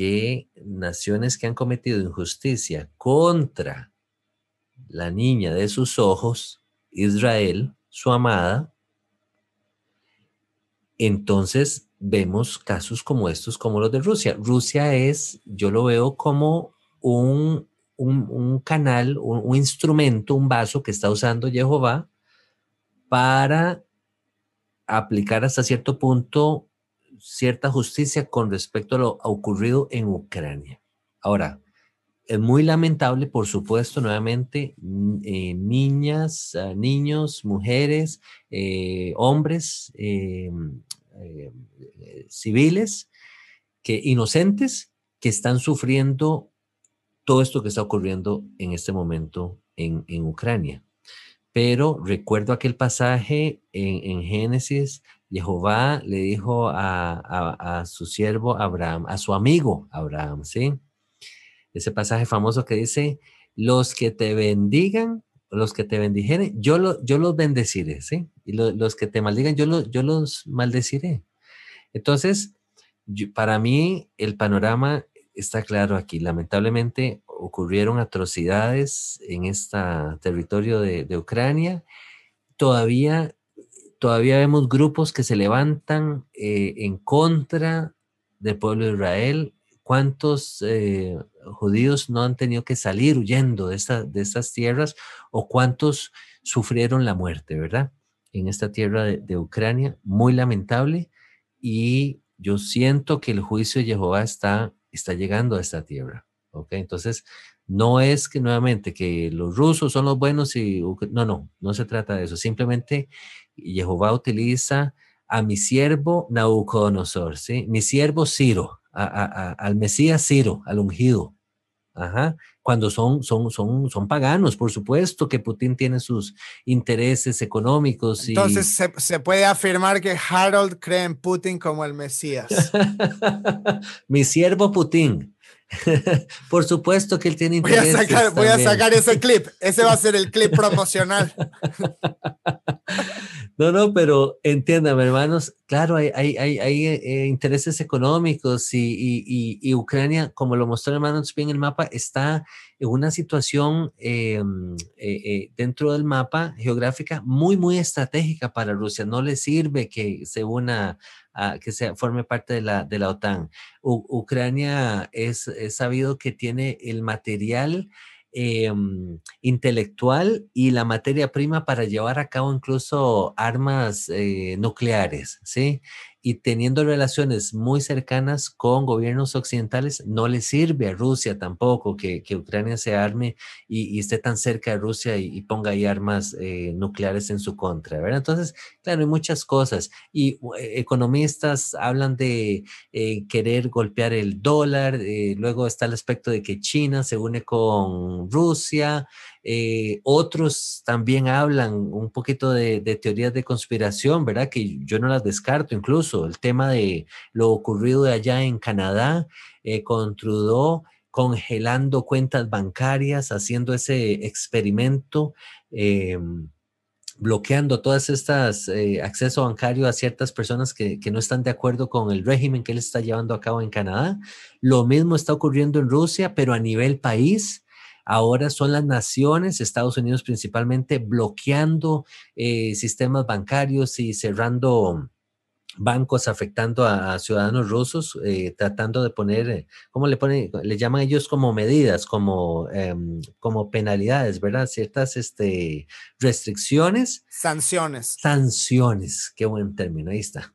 que naciones que han cometido injusticia contra la niña de sus ojos, Israel, su amada, entonces vemos casos como estos, como los de Rusia. Rusia es, yo lo veo como un un, canal, un, instrumento, un vaso que está usando Jehová para aplicar hasta cierto punto cierta justicia con respecto a lo ocurrido en Ucrania. Ahora, es muy lamentable, por supuesto, nuevamente, eh, niñas, ah, niños, mujeres, eh, hombres, eh, civiles, que inocentes, que están sufriendo todo esto que está ocurriendo en este momento en, Ucrania. Pero recuerdo aquel pasaje en, Génesis, Jehová le dijo a, su siervo Abraham, a su amigo Abraham, ¿sí? Ese pasaje famoso que dice, los que te bendigan, los que te bendijeren, yo, yo los bendeciré, ¿sí? Y los que te maldigan, yo, yo los maldeciré. Entonces, para mí el panorama está claro aquí. Lamentablemente ocurrieron atrocidades en este territorio de, Ucrania. Todavía, todavía vemos grupos que se levantan eh, en contra del pueblo de Israel. ¿Cuántos eh, judíos no han tenido que salir huyendo de, de estas tierras o cuántos sufrieron la muerte, verdad? En esta tierra de, de Ucrania, muy lamentable. Y yo siento que el juicio de Jehová está está llegando a esta tierra. ¿ok? Entonces, no es que nuevamente que los rusos son los buenos y no, no, no se trata de eso. Simplemente Jehová utiliza a mi siervo Nabucodonosor, ¿sí? Mi siervo Ciro, al Mesías Ciro, al ungido. Ajá. Cuando son, son, son, son paganos, por supuesto que Putin tiene sus intereses económicos.
Y... Entonces se, se puede afirmar que Harold cree en Putin como el Mesías.
Mi siervo Putin. Por supuesto que él tiene intereses.
Voy a, sacar, voy a sacar ese clip. Ese va a ser el clip promocional.
No, no, pero entiéndame, hermanos, claro, hay, hay, hay, eh, intereses económicos y, Ucrania, como lo mostró el hermano en el mapa, está en una situación em, eh, eh, dentro del mapa geográfica muy, muy estratégica para Rusia. No le sirve que se una, que se forme parte de la, de la OTAN. Ucrania es, es sabido que tiene el material Em, intelectual y la materia prima para llevar a cabo incluso armas eh, nucleares, ¿sí? Y teniendo relaciones muy cercanas con gobiernos occidentales, no le sirve a Rusia tampoco que, Ucrania se arme y, esté tan cerca de Rusia y, ponga ahí armas eh, nucleares en su contra, ¿verdad? Entonces, claro, hay muchas cosas y eh, economistas hablan de eh, querer golpear el dólar, luego está el aspecto de que China se une con Rusia, eh, otros también hablan un poquito de, teorías de conspiración, ¿verdad? Que yo no las descarto, incluso el tema de lo ocurrido de allá en Canadá eh, con Trudeau congelando cuentas bancarias, haciendo ese experimento. Eh, bloqueando todas estas acceso bancario a ciertas personas que, no están de acuerdo con el régimen que él está llevando a cabo en Canadá. Lo mismo está ocurriendo en Rusia, pero a nivel país. Ahora son las naciones, Estados Unidos principalmente, bloqueando eh, sistemas bancarios y cerrando bancos afectando a, ciudadanos rusos, eh, tratando de poner, eh, ¿cómo le ponen? Le llaman ellos como medidas, como, em, como penalidades, ¿verdad? Ciertas este, restricciones.
Sanciones.
Sanciones, qué buen término, ahí está,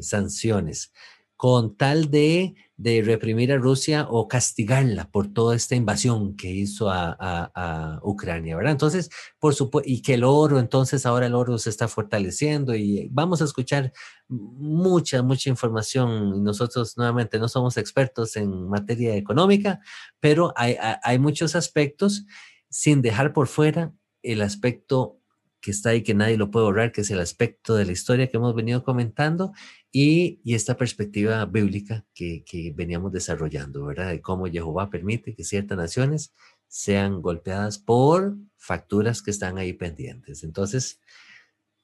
sanciones con tal de, reprimir a Rusia o castigarla por toda esta invasión que hizo a, Ucrania, ¿verdad? Entonces, por supuesto, y que el oro, entonces ahora el oro se está fortaleciendo y vamos a escuchar mucha, mucha información. Nosotros nuevamente no somos expertos en materia económica, pero hay, hay muchos aspectos sin dejar por fuera el aspecto que está ahí, que nadie lo puede borrar, que es el aspecto de la historia que hemos venido comentando y, esta perspectiva bíblica que, veníamos desarrollando, ¿verdad? De cómo Jehová permite que ciertas naciones sean golpeadas por facturas que están ahí pendientes. Entonces,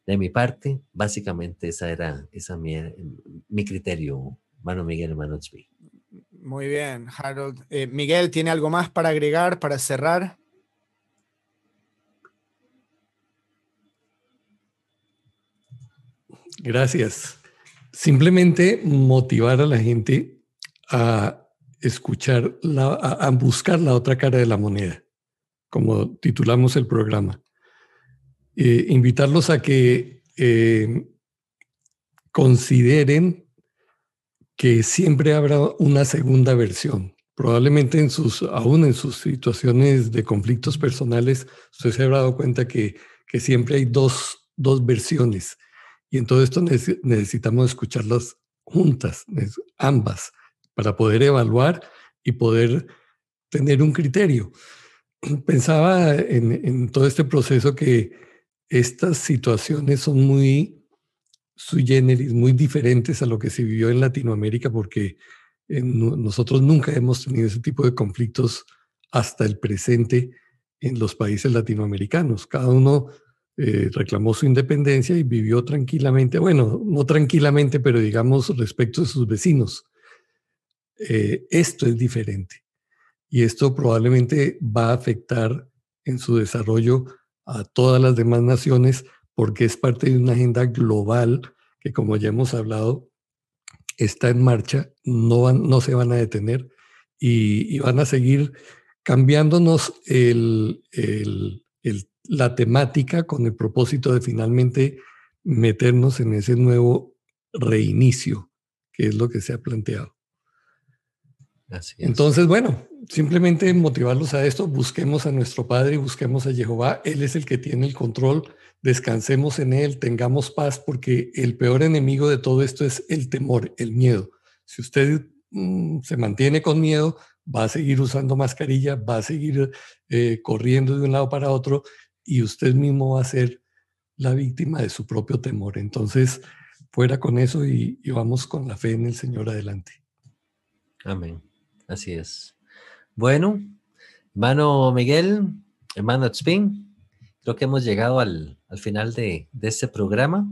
de mi parte, básicamente esa era esa mi, mi criterio, hermano Miguel, hermano Tzvi.
Muy bien, Harold. Eh, Miguel, ¿tiene algo más para agregar, para cerrar?
Gracias. Simplemente motivar a la gente a escuchar, a, buscar la otra cara de la moneda, como titulamos el programa. Eh, invitarlos a que eh, consideren que siempre habrá una segunda versión. Probablemente en sus, aún en sus situaciones de conflictos personales, usted se habrá dado cuenta que, que siempre hay dos, dos versiones y en todo esto necesitamos escucharlas juntas, ambas, para poder evaluar y poder tener un criterio. Pensaba en, todo este proceso que estas situaciones son muy sui generis, muy diferentes a lo que se vivió en Latinoamérica, porque nosotros nunca hemos tenido ese tipo de conflictos hasta el presente en los países latinoamericanos. Cada uno eh, reclamó su independencia y vivió tranquilamente, bueno, no tranquilamente, pero digamos respecto de sus vecinos. eh, esto es diferente. Y esto probablemente va a afectar en su desarrollo a todas las demás naciones porque es parte de una agenda global que, como ya hemos hablado, está en marcha, no, van, no se van a detener y, van a seguir cambiándonos el, la temática con el propósito de finalmente meternos en ese nuevo reinicio, que es lo que se ha planteado. Entonces, bueno, simplemente motivarlos a esto, busquemos a nuestro Padre, busquemos a Jehová, Él es el que tiene el control, descansemos en Él, tengamos paz, porque el peor enemigo de todo esto es el temor, el miedo. Si usted mm, se mantiene con miedo, va a seguir usando mascarilla, va a seguir eh, corriendo de un lado para otro y usted mismo va a ser la víctima de su propio temor. Entonces, fuera con eso y vamos con la fe en el Señor adelante.
Amén. Así es. Bueno, hermano Miguel, hermano Spin, creo que hemos llegado al, final de, este programa.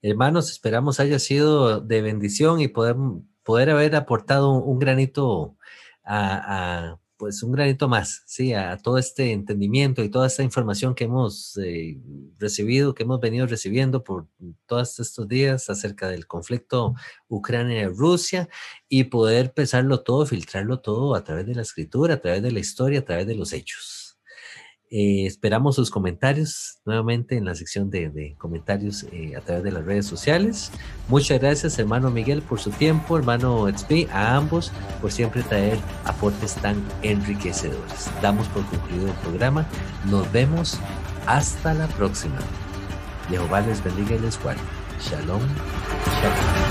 Hermanos, esperamos haya sido de bendición y poder, poder haber aportado un, granito a, pues un granito más, sí, a todo este entendimiento y toda esta información que hemos eh, recibido, que hemos venido recibiendo por todos estos días acerca del conflicto Ucrania-Rusia y poder pesarlo todo, filtrarlo todo a través de la escritura, a través de la historia, a través de los hechos. Eh, esperamos sus comentarios nuevamente en la sección de, comentarios eh, a través de las redes sociales. Muchas gracias, hermano Miguel, por su tiempo, hermano XP, a ambos por siempre traer aportes tan enriquecedores. Damos por concluido el programa. Nos vemos hasta la próxima. Jehová les bendiga y les guarde. Shalom. Shalom.